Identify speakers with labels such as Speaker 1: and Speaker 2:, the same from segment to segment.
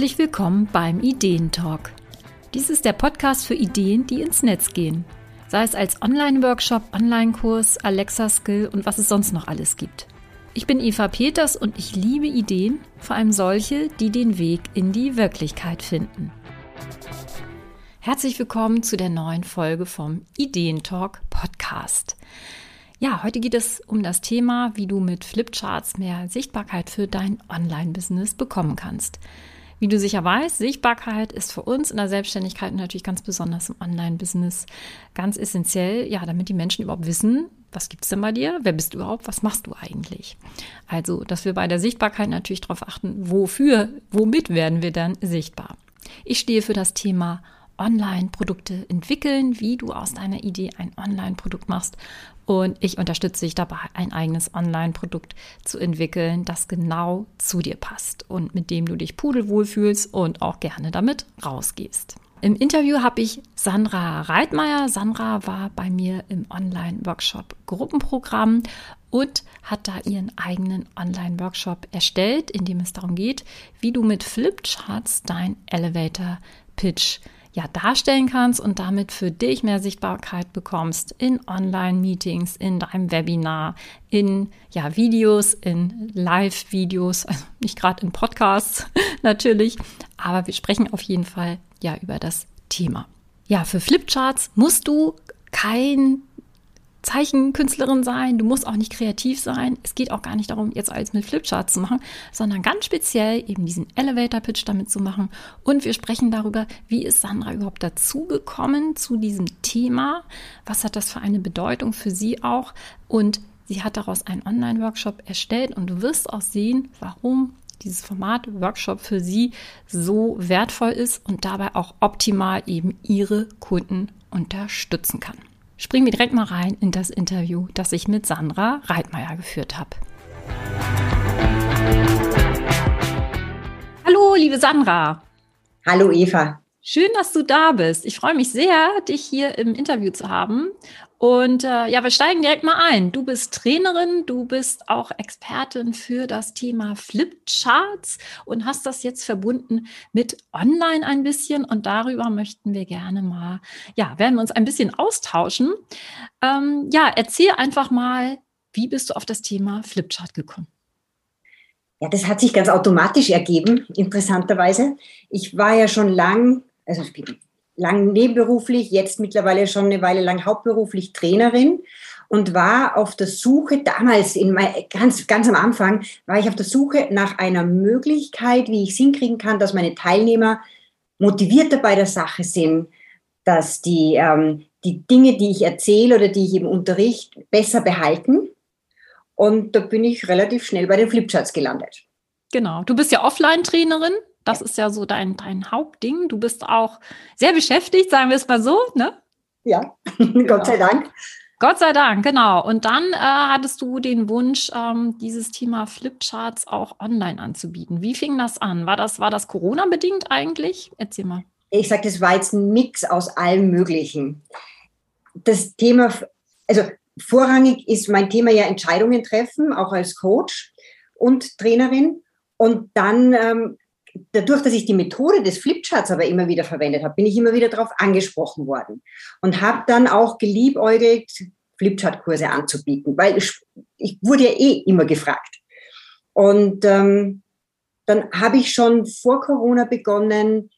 Speaker 1: Herzlich willkommen beim Ideentalk. Dies ist der Podcast für Ideen, die ins Netz gehen. Sei es als Online-Workshop, Online-Kurs, Alexa-Skill und was es sonst noch alles gibt. Ich bin Eva Peters und ich liebe Ideen, vor allem solche, die den Weg in die Wirklichkeit finden. Herzlich willkommen zu der neuen Folge vom Ideentalk Podcast. Ja, heute geht es um das Thema, wie du mit Flipcharts mehr Sichtbarkeit für dein Online-Business bekommen kannst. Wie du sicher weißt, Sichtbarkeit ist für uns in der Selbstständigkeit natürlich ganz besonders im Online-Business ganz essentiell, ja, damit die Menschen überhaupt wissen, was gibt es denn bei dir? Wer bist du überhaupt? Was machst du eigentlich? Also, dass wir bei der Sichtbarkeit natürlich darauf achten, wofür, womit werden wir dann sichtbar? Ich stehe für das Thema Online-Produkte entwickeln, wie du aus deiner Idee ein Online-Produkt machst. Und ich unterstütze dich dabei, ein eigenes Online-Produkt zu entwickeln, das genau zu dir passt und mit dem du dich pudelwohl fühlst und auch gerne damit rausgehst. Im Interview habe ich Sandra Reitmeier. Sandra war bei mir im Online-Workshop Gruppenprogramm und hat da ihren eigenen Online-Workshop erstellt, in dem es darum geht, wie du mit Flipcharts dein Elevator-Pitch ja darstellen kannst und damit für dich mehr Sichtbarkeit bekommst in Online-Meetings, in deinem Webinar, in ja Videos, in Live-Videos, also nicht gerade in Podcasts natürlich, aber wir sprechen auf jeden Fall ja über das Thema. Ja, für Flipcharts musst du kein Zeichenkünstlerin sein, du musst auch nicht kreativ sein. Es geht auch gar nicht darum, jetzt alles mit Flipcharts zu machen, sondern ganz speziell eben diesen Elevator-Pitch damit zu machen. Und wir sprechen darüber, wie ist Sandra überhaupt dazugekommen zu diesem Thema? Was hat das für eine Bedeutung für sie auch? Und sie hat daraus einen Online-Workshop erstellt und du wirst auch sehen, warum dieses Format Workshop für sie so wertvoll ist und dabei auch optimal eben ihre Kunden unterstützen kann springen wir direkt mal rein in das Interview, das ich mit Sandra Reitmeier geführt habe. Hallo, liebe Sandra.
Speaker 2: Hallo, Eva.
Speaker 1: Schön, dass du da bist. Ich freue mich sehr, dich hier im Interview zu haben. Und äh, ja, wir steigen direkt mal ein. Du bist Trainerin, du bist auch Expertin für das Thema Flipcharts und hast das jetzt verbunden mit Online ein bisschen. Und darüber möchten wir gerne mal, ja, werden wir uns ein bisschen austauschen. Ähm, ja, erzähl einfach mal, wie bist du auf das Thema Flipchart gekommen?
Speaker 2: Ja, das hat sich ganz automatisch ergeben, interessanterweise. Ich war ja schon lang, also ich bin lang nebenberuflich, jetzt mittlerweile schon eine Weile lang hauptberuflich Trainerin und war auf der Suche, damals in mein, ganz, ganz am Anfang, war ich auf der Suche nach einer Möglichkeit, wie ich es hinkriegen kann, dass meine Teilnehmer motivierter bei der Sache sind, dass die, ähm, die Dinge, die ich erzähle oder die ich im Unterricht besser behalten. Und da bin ich relativ schnell bei den Flipcharts gelandet.
Speaker 1: Genau. Du bist ja Offline-Trainerin. Das ist ja so dein, dein Hauptding. Du bist auch sehr beschäftigt, sagen wir es mal so, ne?
Speaker 2: Ja, genau. Gott sei Dank.
Speaker 1: Gott sei Dank, genau. Und dann äh, hattest du den Wunsch, ähm, dieses Thema Flipcharts auch online anzubieten. Wie fing das an? War das, war das Corona-bedingt eigentlich? Erzähl mal.
Speaker 2: Ich sage, das war jetzt ein Mix aus allem Möglichen. Das Thema, also vorrangig ist mein Thema ja Entscheidungen treffen, auch als Coach und Trainerin. Und dann ähm, dadurch, dass ich die Methode des Flipcharts aber immer wieder verwendet habe, bin ich immer wieder darauf angesprochen worden und habe dann auch geliebäugelt, Flipchart-Kurse anzubieten, weil ich, ich, wurde ja eh immer gefragt. Und ähm, dann habe ich schon vor Corona begonnen,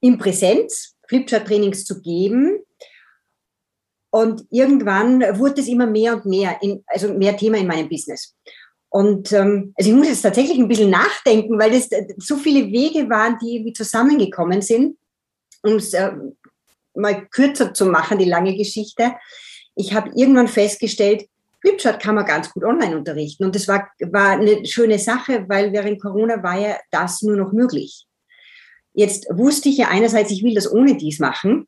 Speaker 2: in Präsenz Flipchart-Trainings zu geben. Und irgendwann wurde es immer mehr und mehr, in, also mehr Thema in meinem Business. Und ähm, also ich muss jetzt tatsächlich ein bisschen nachdenken, weil das äh, so viele Wege waren, die irgendwie zusammengekommen sind, um es äh, mal kürzer zu machen, die lange Geschichte. Ich habe irgendwann festgestellt, Flipchart kann man ganz gut online unterrichten. Und das war, war eine schöne Sache, weil während Corona war ja das nur noch möglich. Jetzt wusste ich ja einerseits, ich will das ohne dies machen.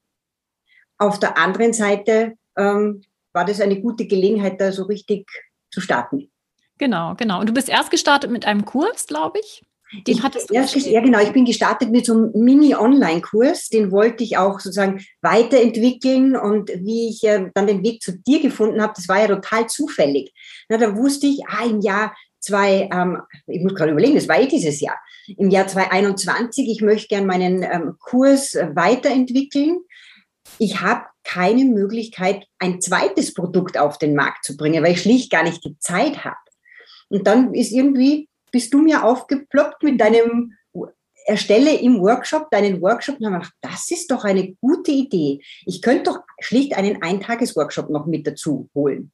Speaker 2: Auf der anderen Seite ähm, war das eine gute Gelegenheit, da so richtig zu starten.
Speaker 1: Genau, genau. Und du bist erst gestartet mit einem Kurs, glaube ich.
Speaker 2: Den ich hattest du erst, ja, genau. Ich bin gestartet mit so einem Mini-Online-Kurs. Den wollte ich auch sozusagen weiterentwickeln. Und wie ich äh, dann den Weg zu dir gefunden habe, das war ja total zufällig. Na, da wusste ich, ah, im Jahr zwei, ähm, ich muss gerade überlegen, das war eh dieses Jahr, im Jahr 2021, ich möchte gern meinen ähm, Kurs weiterentwickeln. Ich habe keine Möglichkeit, ein zweites Produkt auf den Markt zu bringen, weil ich schlicht gar nicht die Zeit habe. Und dann ist irgendwie, bist du mir aufgeploppt mit deinem erstelle im Workshop deinen Workshop und habe gedacht, das ist doch eine gute Idee. Ich könnte doch schlicht einen Eintages-Workshop noch mit dazu holen.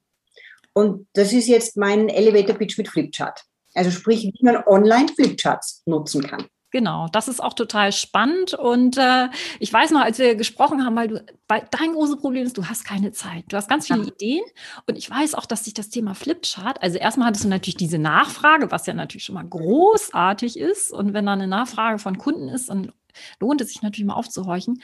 Speaker 2: Und das ist jetzt mein Elevator Pitch mit Flipchart. Also sprich, wie man online Flipcharts nutzen kann.
Speaker 1: Genau, das ist auch total spannend. Und äh, ich weiß noch, als wir gesprochen haben, weil du, weil dein großes Problem ist, du hast keine Zeit. Du hast ganz viele ja. Ideen. Und ich weiß auch, dass sich das Thema Flipchart, also erstmal hattest du natürlich diese Nachfrage, was ja natürlich schon mal großartig ist. Und wenn da eine Nachfrage von Kunden ist, dann lohnt es sich natürlich mal aufzuhorchen.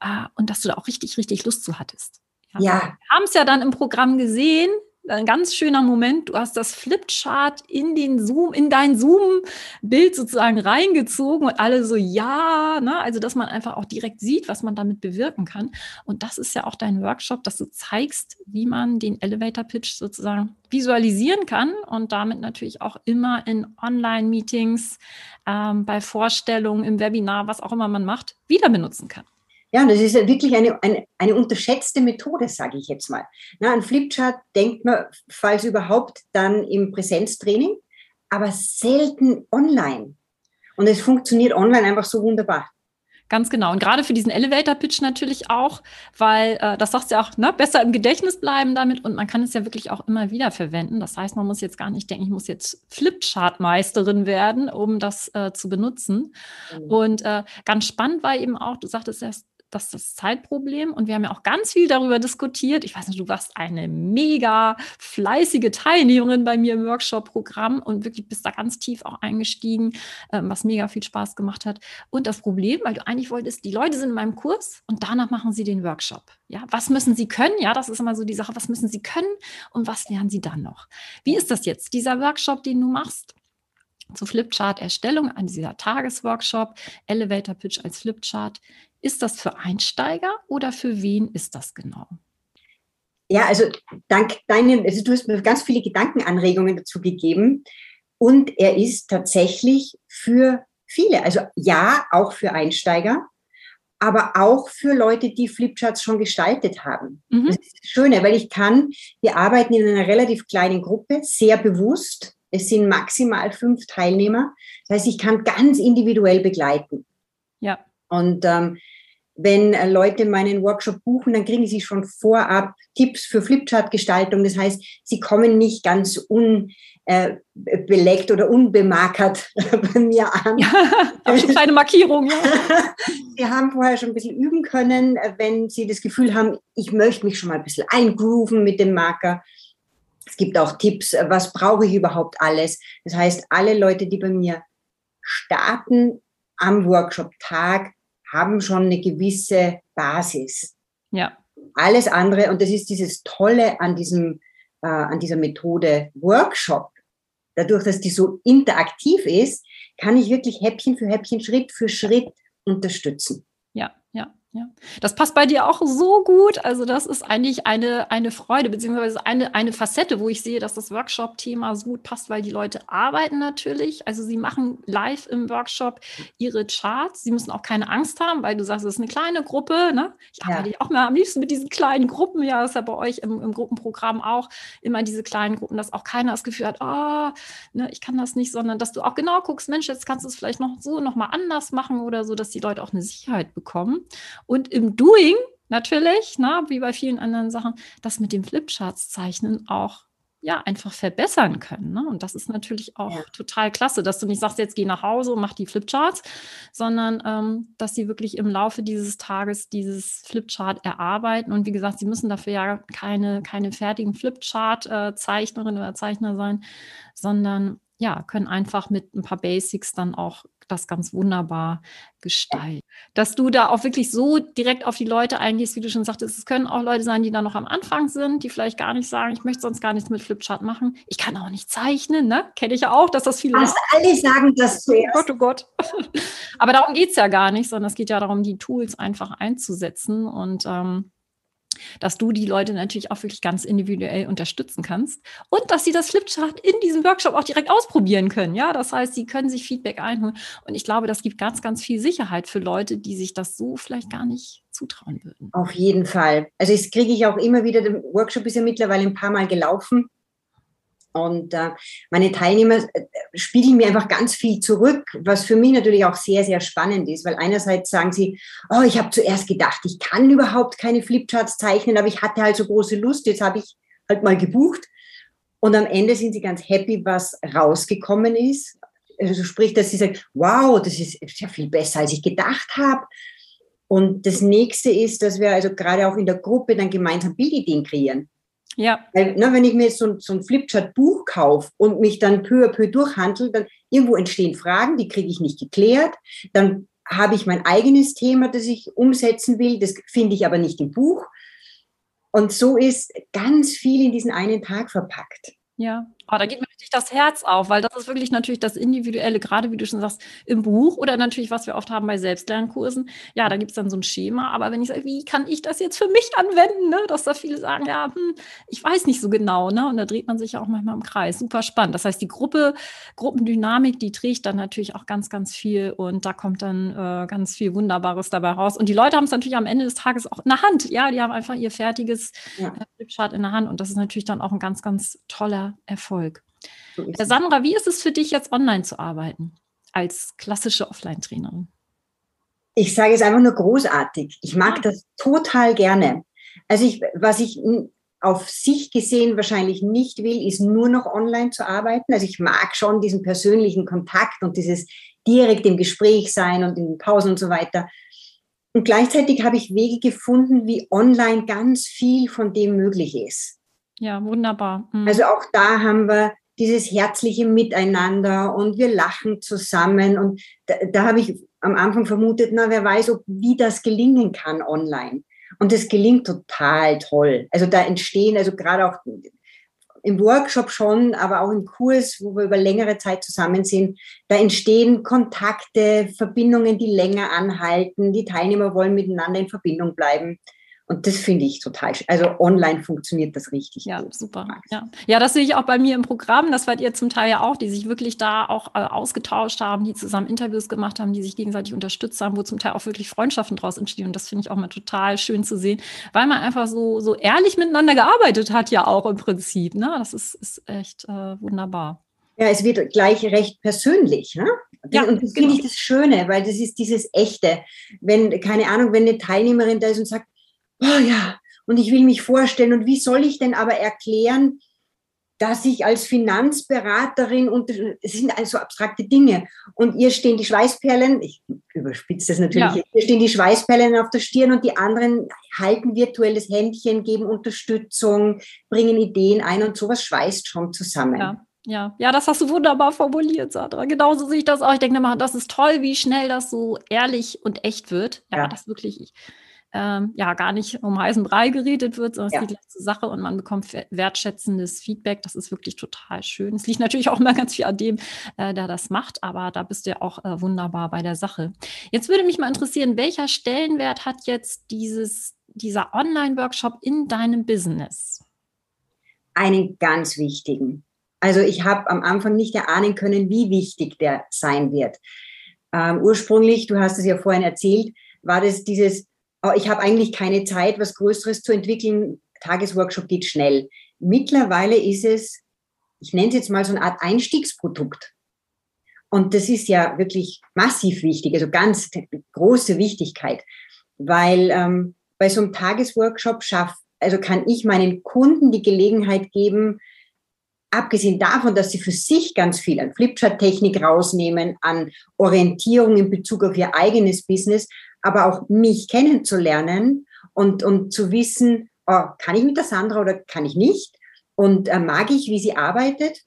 Speaker 1: Äh, und dass du da auch richtig, richtig Lust zu hattest.
Speaker 2: Ja. ja.
Speaker 1: Wir haben es ja dann im Programm gesehen, ein ganz schöner Moment. Du hast das Flipchart in den Zoom, in dein Zoom-Bild sozusagen reingezogen und alle so, ja, ne? also dass man einfach auch direkt sieht, was man damit bewirken kann. Und das ist ja auch dein Workshop, dass du zeigst, wie man den Elevator-Pitch sozusagen visualisieren kann und damit natürlich auch immer in Online-Meetings, ähm, bei Vorstellungen, im Webinar, was auch immer man macht, wieder benutzen kann.
Speaker 2: Ja, und das ist wirklich eine, eine, eine unterschätzte Methode, sage ich jetzt mal. Na, an Flipchart denkt man, falls überhaupt, dann im Präsenztraining, aber selten online. Und es funktioniert online einfach so wunderbar.
Speaker 1: Ganz genau. Und gerade für diesen Elevator-Pitch natürlich auch, weil äh, das sagst du ja auch, ne, besser im Gedächtnis bleiben damit und man kann es ja wirklich auch immer wieder verwenden. Das heißt, man muss jetzt gar nicht denken, ich muss jetzt Flipchart-Meisterin werden, um das äh, zu benutzen. Mhm. Und äh, ganz spannend war eben auch, du sagtest erst, das ist das Zeitproblem. Und wir haben ja auch ganz viel darüber diskutiert. Ich weiß nicht, du warst eine mega fleißige Teilnehmerin bei mir im Workshop-Programm und wirklich bist da ganz tief auch eingestiegen, ähm, was mega viel Spaß gemacht hat. Und das Problem, weil du eigentlich wolltest, die Leute sind in meinem Kurs und danach machen sie den Workshop. Ja, was müssen sie können? Ja, das ist immer so die Sache, was müssen sie können und was lernen sie dann noch? Wie ist das jetzt, dieser Workshop, den du machst? zur Flipchart-Erstellung an dieser Tagesworkshop, Elevator Pitch als Flipchart. Ist das für Einsteiger oder für wen ist das genau?
Speaker 2: Ja, also dank deinen, also du hast mir ganz viele Gedankenanregungen dazu gegeben und er ist tatsächlich für viele, also ja, auch für Einsteiger, aber auch für Leute, die Flipcharts schon gestaltet haben. Mhm. Das ist das Schöne, weil ich kann, wir arbeiten in einer relativ kleinen Gruppe, sehr bewusst. Es sind maximal fünf Teilnehmer. Das heißt, ich kann ganz individuell begleiten.
Speaker 1: Ja.
Speaker 2: Und ähm, wenn äh, Leute meinen Workshop buchen, dann kriegen sie schon vorab Tipps für Flipchart-Gestaltung. Das heißt, sie kommen nicht ganz unbeleckt äh, oder unbemarkert bei mir an. Ja,
Speaker 1: eine kleine Markierung. Ja.
Speaker 2: Sie haben vorher schon ein bisschen üben können, äh, wenn sie das Gefühl haben, ich möchte mich schon mal ein bisschen eingrooven mit dem Marker. Es gibt auch Tipps, was brauche ich überhaupt alles. Das heißt, alle Leute, die bei mir starten am Workshop-Tag, haben schon eine gewisse Basis.
Speaker 1: Ja.
Speaker 2: Alles andere, und das ist dieses Tolle an, diesem, äh, an dieser Methode Workshop, dadurch, dass die so interaktiv ist, kann ich wirklich Häppchen für Häppchen, Schritt für Schritt unterstützen.
Speaker 1: Ja, das passt bei dir auch so gut. Also das ist eigentlich eine, eine Freude, beziehungsweise eine, eine Facette, wo ich sehe, dass das Workshop-Thema so gut passt, weil die Leute arbeiten natürlich. Also sie machen live im Workshop ihre Charts. Sie müssen auch keine Angst haben, weil du sagst, es ist eine kleine Gruppe. Ne? Ich arbeite ja. auch mal am liebsten mit diesen kleinen Gruppen. Ja, das ist ja bei euch im, im Gruppenprogramm auch immer diese kleinen Gruppen, dass auch keiner das Gefühl hat, oh, ne, ich kann das nicht, sondern dass du auch genau guckst, Mensch, jetzt kannst du es vielleicht noch so, noch mal anders machen oder so, dass die Leute auch eine Sicherheit bekommen. Und im Doing natürlich, na, wie bei vielen anderen Sachen, das mit dem Flipcharts zeichnen auch ja, einfach verbessern können. Ne? Und das ist natürlich auch ja. total klasse, dass du nicht sagst, jetzt geh nach Hause und mach die Flipcharts, sondern ähm, dass sie wirklich im Laufe dieses Tages dieses Flipchart erarbeiten. Und wie gesagt, sie müssen dafür ja keine, keine fertigen Flipchart-Zeichnerinnen äh, oder Zeichner sein, sondern ja, können einfach mit ein paar Basics dann auch das ganz wunderbar gestalten. Dass du da auch wirklich so direkt auf die Leute eingehst, wie du schon sagtest, es können auch Leute sein, die da noch am Anfang sind, die vielleicht gar nicht sagen, ich möchte sonst gar nichts mit Flipchart machen. Ich kann auch nicht zeichnen, ne? Kenne ich ja auch, dass das viele.
Speaker 2: Also alle sagen das zuerst.
Speaker 1: Oh Gott, oh Gott. Aber darum geht es ja gar nicht, sondern es geht ja darum, die Tools einfach einzusetzen und ähm, dass du die Leute natürlich auch wirklich ganz individuell unterstützen kannst und dass sie das Flipchart in diesem Workshop auch direkt ausprobieren können. Ja, das heißt, sie können sich Feedback einholen und ich glaube, das gibt ganz, ganz viel Sicherheit für Leute, die sich das so vielleicht gar nicht zutrauen würden.
Speaker 2: Auf jeden Fall. Also das kriege ich auch immer wieder. Der Workshop ist ja mittlerweile ein paar Mal gelaufen und äh, meine Teilnehmer äh, spiegeln mir einfach ganz viel zurück, was für mich natürlich auch sehr, sehr spannend ist, weil einerseits sagen sie, oh, ich habe zuerst gedacht, ich kann überhaupt keine Flipcharts zeichnen, aber ich hatte halt so große Lust, jetzt habe ich halt mal gebucht. Und am Ende sind sie ganz happy, was rausgekommen ist. Also sprich, dass sie sagen, wow, das ist ja viel besser, als ich gedacht habe. Und das nächste ist, dass wir also gerade auch in der Gruppe dann gemeinsam Bildideen kreieren. Ja. Weil, ne, wenn ich mir jetzt so, so ein Flipchart-Buch kaufe und mich dann peu à peu durchhandle, dann irgendwo entstehen Fragen, die kriege ich nicht geklärt. Dann habe ich mein eigenes Thema, das ich umsetzen will. Das finde ich aber nicht im Buch. Und so ist ganz viel in diesen einen Tag verpackt.
Speaker 1: Ja, oh, da geht mir richtig das Herz auf, weil das ist wirklich natürlich das Individuelle, gerade wie du schon sagst, im Buch oder natürlich, was wir oft haben bei Selbstlernkursen. Ja, da gibt es dann so ein Schema, aber wenn ich sage, wie kann ich das jetzt für mich anwenden, ne? dass da viele sagen, ja, hm, ich weiß nicht so genau, ne? Und da dreht man sich ja auch manchmal im Kreis. Super spannend. Das heißt, die Gruppe, Gruppendynamik, die trägt dann natürlich auch ganz, ganz viel und da kommt dann äh, ganz viel Wunderbares dabei raus. Und die Leute haben es natürlich am Ende des Tages auch in der Hand. Ja, die haben einfach ihr fertiges ja. Äh, Flipchart in der Hand und das ist natürlich dann auch ein ganz, ganz toller Erfolg. So Sandra, wie ist es für dich jetzt online zu arbeiten als klassische Offline-Trainerin?
Speaker 2: Ich sage es einfach nur großartig. Ich mag das total gerne. Also ich, was ich auf sich gesehen wahrscheinlich nicht will, ist nur noch online zu arbeiten. Also ich mag schon diesen persönlichen Kontakt und dieses direkt im Gespräch sein und in den Pausen und so weiter. Und gleichzeitig habe ich Wege gefunden, wie online ganz viel von dem möglich ist.
Speaker 1: Ja, wunderbar.
Speaker 2: Mhm. Also auch da haben wir dieses herzliche Miteinander und wir lachen zusammen. Und da, da habe ich am Anfang vermutet, na, wer weiß, ob, wie das gelingen kann online. Und es gelingt total toll. Also da entstehen, also gerade auch im Workshop schon, aber auch im Kurs, wo wir über längere Zeit zusammen sind, da entstehen Kontakte, Verbindungen, die länger anhalten. Die Teilnehmer wollen miteinander in Verbindung bleiben. Und das finde ich total, also online funktioniert das richtig.
Speaker 1: Ja, gut. super. Ja. ja, das sehe ich auch bei mir im Programm. Das wart ihr zum Teil ja auch, die sich wirklich da auch äh, ausgetauscht haben, die zusammen Interviews gemacht haben, die sich gegenseitig unterstützt haben, wo zum Teil auch wirklich Freundschaften draus entstehen. Und das finde ich auch mal total schön zu sehen, weil man einfach so, so ehrlich miteinander gearbeitet hat, ja auch im Prinzip. Ne? Das ist, ist echt äh, wunderbar.
Speaker 2: Ja, es wird gleich recht persönlich. Ne? Ja, und das genau. finde ich das Schöne, weil das ist dieses Echte. Wenn, keine Ahnung, wenn eine Teilnehmerin da ist und sagt, oh ja, und ich will mich vorstellen, und wie soll ich denn aber erklären, dass ich als Finanzberaterin und es sind also abstrakte Dinge und ihr stehen die Schweißperlen, ich überspitze das natürlich, ja. ihr stehen die Schweißperlen auf der Stirn und die anderen halten virtuelles Händchen, geben Unterstützung, bringen Ideen ein und sowas schweißt schon zusammen.
Speaker 1: Ja. Ja, ja, das hast du wunderbar formuliert, Sandra. Genauso sehe ich das auch. Ich denke immer, das ist toll, wie schnell das so ehrlich und echt wird. Ja, ja. das wirklich. Ich, ähm, ja gar nicht um heißen Brei geredet wird, sondern ja. es geht letzte Sache und man bekommt wertschätzendes Feedback. Das ist wirklich total schön. Es liegt natürlich auch immer ganz viel an dem, äh, der das macht, aber da bist du ja auch äh, wunderbar bei der Sache. Jetzt würde mich mal interessieren, welcher Stellenwert hat jetzt dieses, dieser Online-Workshop in deinem Business?
Speaker 2: Einen ganz wichtigen. Also ich habe am Anfang nicht erahnen können, wie wichtig der sein wird. Ähm, ursprünglich, du hast es ja vorhin erzählt, war das dieses ich habe eigentlich keine Zeit, was Größeres zu entwickeln. Tagesworkshop geht schnell. Mittlerweile ist es, ich nenne es jetzt mal so eine Art Einstiegsprodukt. Und das ist ja wirklich massiv wichtig, also ganz große Wichtigkeit, weil ähm, bei so einem Tagesworkshop schafft, also kann ich meinen Kunden die Gelegenheit geben, abgesehen davon, dass sie für sich ganz viel an Flipchart-Technik rausnehmen, an Orientierung in Bezug auf ihr eigenes Business, aber auch mich kennenzulernen und, und zu wissen, oh, kann ich mit der Sandra oder kann ich nicht? Und äh, mag ich, wie sie arbeitet?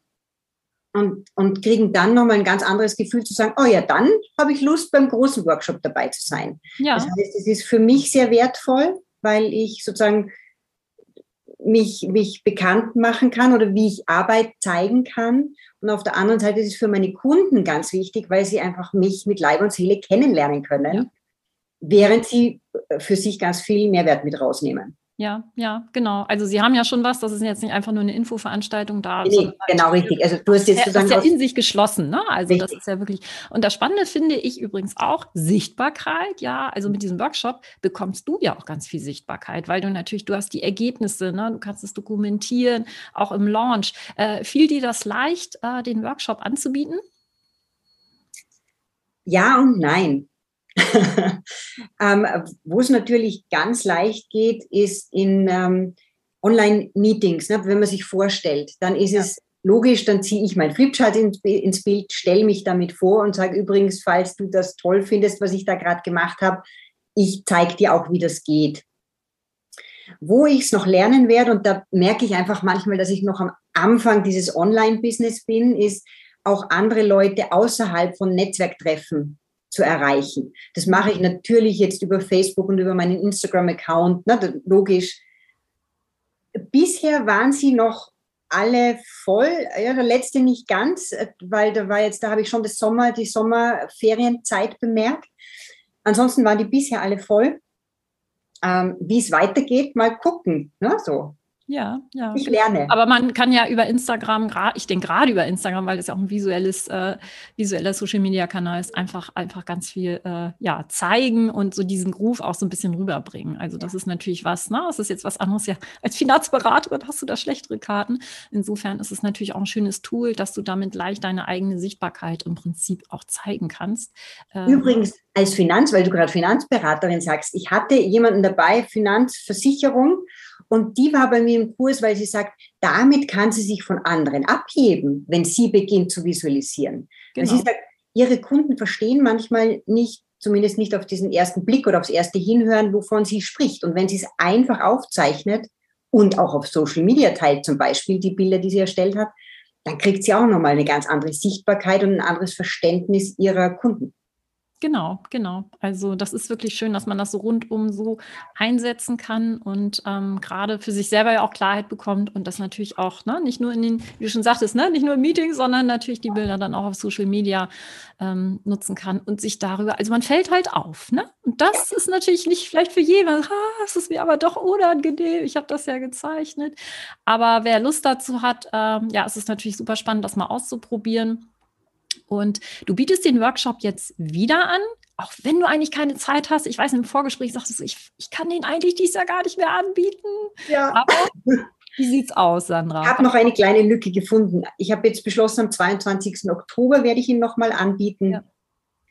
Speaker 2: Und, und kriegen dann nochmal ein ganz anderes Gefühl zu sagen, oh ja, dann habe ich Lust, beim großen Workshop dabei zu sein. Ja. Das heißt, es ist für mich sehr wertvoll, weil ich sozusagen mich, mich bekannt machen kann oder wie ich Arbeit zeigen kann. Und auf der anderen Seite ist es für meine Kunden ganz wichtig, weil sie einfach mich mit Leib und Seele kennenlernen können. Während sie äh, für sich ganz viel Mehrwert mit rausnehmen.
Speaker 1: Ja, ja, genau. Also Sie haben ja schon was, das ist jetzt nicht einfach nur eine Infoveranstaltung da.
Speaker 2: Nee, genau, richtig. Also du hast jetzt
Speaker 1: das ist ja in sich geschlossen, ne? Also richtig. das ist ja wirklich. Und das Spannende finde ich übrigens auch Sichtbarkeit, ja. Also mit diesem Workshop bekommst du ja auch ganz viel Sichtbarkeit, weil du natürlich, du hast die Ergebnisse, ne? Du kannst es dokumentieren, auch im Launch. Äh, fiel dir das leicht, äh, den Workshop anzubieten?
Speaker 2: Ja und nein. ähm, Wo es natürlich ganz leicht geht, ist in ähm, Online-Meetings, ne? wenn man sich vorstellt, dann ist ja. es logisch, dann ziehe ich mein Flipchart ins, ins Bild, stelle mich damit vor und sage übrigens, falls du das toll findest, was ich da gerade gemacht habe, ich zeige dir auch, wie das geht. Wo ich es noch lernen werde, und da merke ich einfach manchmal, dass ich noch am Anfang dieses Online-Business bin, ist auch andere Leute außerhalb von Netzwerktreffen zu erreichen. Das mache ich natürlich jetzt über Facebook und über meinen Instagram-Account, logisch. Bisher waren sie noch alle voll, ja, der letzte nicht ganz, weil da war jetzt, da habe ich schon das Sommer, die Sommerferienzeit bemerkt. Ansonsten waren die bisher alle voll. Ähm, wie es weitergeht, mal gucken. Ne, so.
Speaker 1: Ja, ja.
Speaker 2: Ich lerne.
Speaker 1: Aber man kann ja über Instagram, ich denke gerade über Instagram, weil es ja auch ein visuelles, äh, visueller Social Media Kanal ist, einfach, einfach ganz viel äh, ja, zeigen und so diesen Groove auch so ein bisschen rüberbringen. Also das ist natürlich was, ne? Das ist jetzt was anderes. Ja, als Finanzberaterin hast du da schlechtere Karten. Insofern ist es natürlich auch ein schönes Tool, dass du damit leicht deine eigene Sichtbarkeit im Prinzip auch zeigen kannst.
Speaker 2: Ähm, Übrigens, als Finanz, weil du gerade Finanzberaterin sagst, ich hatte jemanden dabei, Finanzversicherung, und die war bei mir im Kurs, weil sie sagt, damit kann sie sich von anderen abheben, wenn sie beginnt zu visualisieren. Genau. Sie sagt, ihre Kunden verstehen manchmal nicht, zumindest nicht auf diesen ersten Blick oder aufs erste Hinhören, wovon sie spricht. Und wenn sie es einfach aufzeichnet und auch auf Social Media teilt, zum Beispiel die Bilder, die sie erstellt hat, dann kriegt sie auch nochmal eine ganz andere Sichtbarkeit und ein anderes Verständnis ihrer Kunden.
Speaker 1: Genau, genau. Also das ist wirklich schön, dass man das so rundum so einsetzen kann und ähm, gerade für sich selber ja auch Klarheit bekommt und das natürlich auch, ne, nicht nur in den, wie du schon sagtest, ne, nicht nur in Meetings, sondern natürlich die Bilder dann auch auf Social Media ähm, nutzen kann und sich darüber, also man fällt halt auf, ne? Und das ist natürlich nicht vielleicht für jemanden, ah, es ist mir aber doch unangenehm, ich habe das ja gezeichnet. Aber wer Lust dazu hat, ähm, ja, es ist natürlich super spannend, das mal auszuprobieren. Und du bietest den Workshop jetzt wieder an, auch wenn du eigentlich keine Zeit hast. Ich weiß, im Vorgespräch sagtest du, ich, ich kann den eigentlich dieses Jahr gar nicht mehr anbieten.
Speaker 2: Ja.
Speaker 1: Aber wie sieht's aus, Sandra?
Speaker 2: Ich habe noch eine kleine Lücke gefunden. Ich habe jetzt beschlossen, am 22. Oktober werde ich ihn nochmal anbieten. Ja.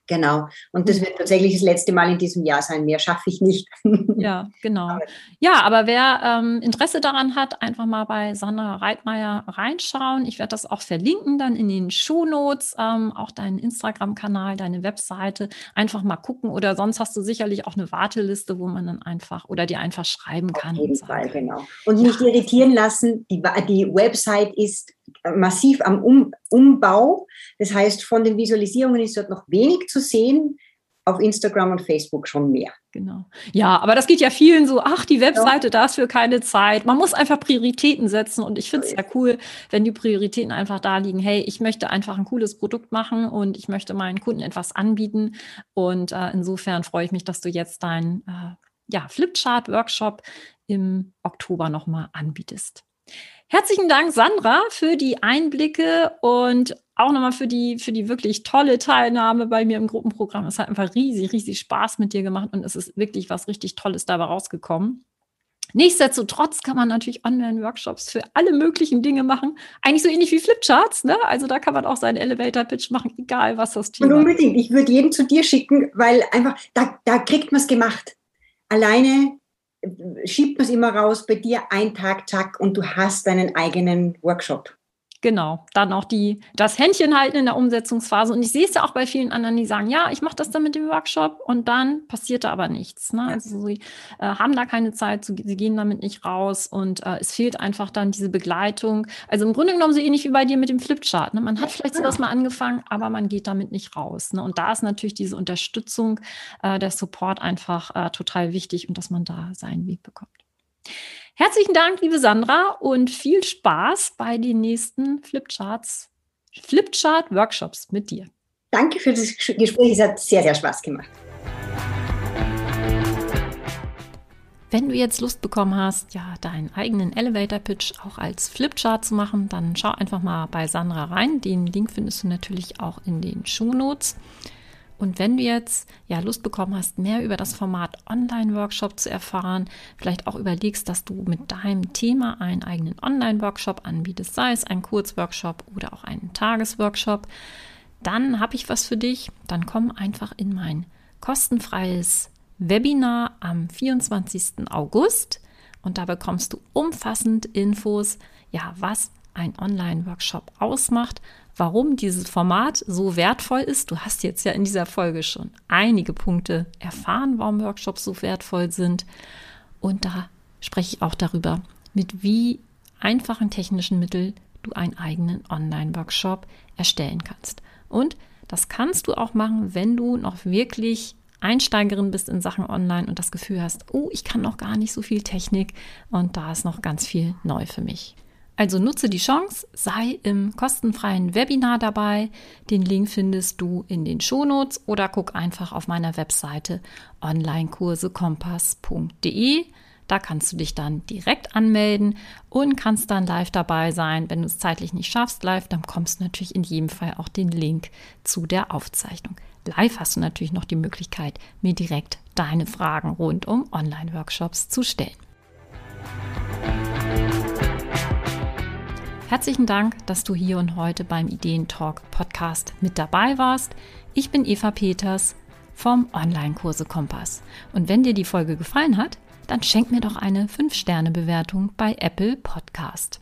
Speaker 2: Genau. Und das mhm. wird tatsächlich das letzte Mal in diesem Jahr sein. Mehr schaffe ich nicht.
Speaker 1: Ja, genau. Ja, aber wer ähm, Interesse daran hat, einfach mal bei Sandra Reitmeier reinschauen. Ich werde das auch verlinken dann in den Shownotes, ähm, auch deinen Instagram-Kanal, deine Webseite. Einfach mal gucken oder sonst hast du sicherlich auch eine Warteliste, wo man dann einfach oder dir einfach schreiben kann.
Speaker 2: Auf jeden Fall, genau. Und nicht irritieren lassen. Die, die Website ist massiv am um Umbau. Das heißt, von den Visualisierungen ist dort noch wenig zu sehen. Auf Instagram und Facebook schon mehr.
Speaker 1: Genau. Ja, aber das geht ja vielen so, ach, die Webseite, ja. da ist für keine Zeit. Man muss einfach Prioritäten setzen und ich finde es ja cool, wenn die Prioritäten einfach da liegen. Hey, ich möchte einfach ein cooles Produkt machen und ich möchte meinen Kunden etwas anbieten. Und äh, insofern freue ich mich, dass du jetzt deinen äh, ja, Flipchart-Workshop im Oktober nochmal anbietest. Herzlichen Dank, Sandra, für die Einblicke und auch nochmal für die, für die wirklich tolle Teilnahme bei mir im Gruppenprogramm. Es hat einfach riesig, riesig Spaß mit dir gemacht und es ist wirklich was richtig Tolles dabei rausgekommen. Nichtsdestotrotz kann man natürlich Online-Workshops für alle möglichen Dinge machen. Eigentlich so ähnlich wie Flipcharts, ne? Also da kann man auch seinen Elevator-Pitch machen, egal was das Thema
Speaker 2: ist. Und unbedingt. Ich würde jeden zu dir schicken, weil einfach, da, da kriegt man es gemacht. Alleine schiebt man es immer raus, bei dir ein Tag, zack, und du hast deinen eigenen Workshop.
Speaker 1: Genau, dann auch die, das Händchen halten in der Umsetzungsphase. Und ich sehe es ja auch bei vielen anderen, die sagen, ja, ich mache das dann mit dem Workshop und dann passiert da aber nichts. Ne? Also sie äh, haben da keine Zeit, sie gehen damit nicht raus und äh, es fehlt einfach dann diese Begleitung. Also im Grunde genommen so ähnlich wie bei dir mit dem Flipchart. Ne? Man hat vielleicht sowas mal angefangen, aber man geht damit nicht raus. Ne? Und da ist natürlich diese Unterstützung, äh, der Support einfach äh, total wichtig und dass man da seinen Weg bekommt. Herzlichen Dank, liebe Sandra, und viel Spaß bei den nächsten Flipcharts, Flipchart-Workshops mit dir.
Speaker 2: Danke für das Gespräch. Es hat sehr, sehr Spaß gemacht.
Speaker 1: Wenn du jetzt Lust bekommen hast, ja, deinen eigenen Elevator Pitch auch als Flipchart zu machen, dann schau einfach mal bei Sandra rein. Den Link findest du natürlich auch in den Shownotes. Und wenn du jetzt ja Lust bekommen hast, mehr über das Format Online-Workshop zu erfahren, vielleicht auch überlegst, dass du mit deinem Thema einen eigenen Online-Workshop anbietest, sei es ein Kurzworkshop oder auch einen Tagesworkshop, dann habe ich was für dich. Dann komm einfach in mein kostenfreies Webinar am 24. August und da bekommst du umfassend Infos, ja, was ein Online-Workshop ausmacht, warum dieses Format so wertvoll ist. Du hast jetzt ja in dieser Folge schon einige Punkte erfahren, warum Workshops so wertvoll sind. Und da spreche ich auch darüber, mit wie einfachen technischen Mitteln du einen eigenen Online-Workshop erstellen kannst. Und das kannst du auch machen, wenn du noch wirklich Einsteigerin bist in Sachen Online und das Gefühl hast, oh, ich kann noch gar nicht so viel Technik und da ist noch ganz viel neu für mich. Also nutze die Chance, sei im kostenfreien Webinar dabei. Den Link findest du in den Shownotes oder guck einfach auf meiner Webseite onlinekursekompass.de. Da kannst du dich dann direkt anmelden und kannst dann live dabei sein. Wenn du es zeitlich nicht schaffst, live, dann kommst du natürlich in jedem Fall auch den Link zu der Aufzeichnung. Live hast du natürlich noch die Möglichkeit, mir direkt deine Fragen rund um Online-Workshops zu stellen. Herzlichen Dank, dass du hier und heute beim Ideentalk Podcast mit dabei warst. Ich bin Eva Peters vom Online-Kurse Kompass. Und wenn dir die Folge gefallen hat, dann schenk mir doch eine 5-Sterne-Bewertung bei Apple Podcast.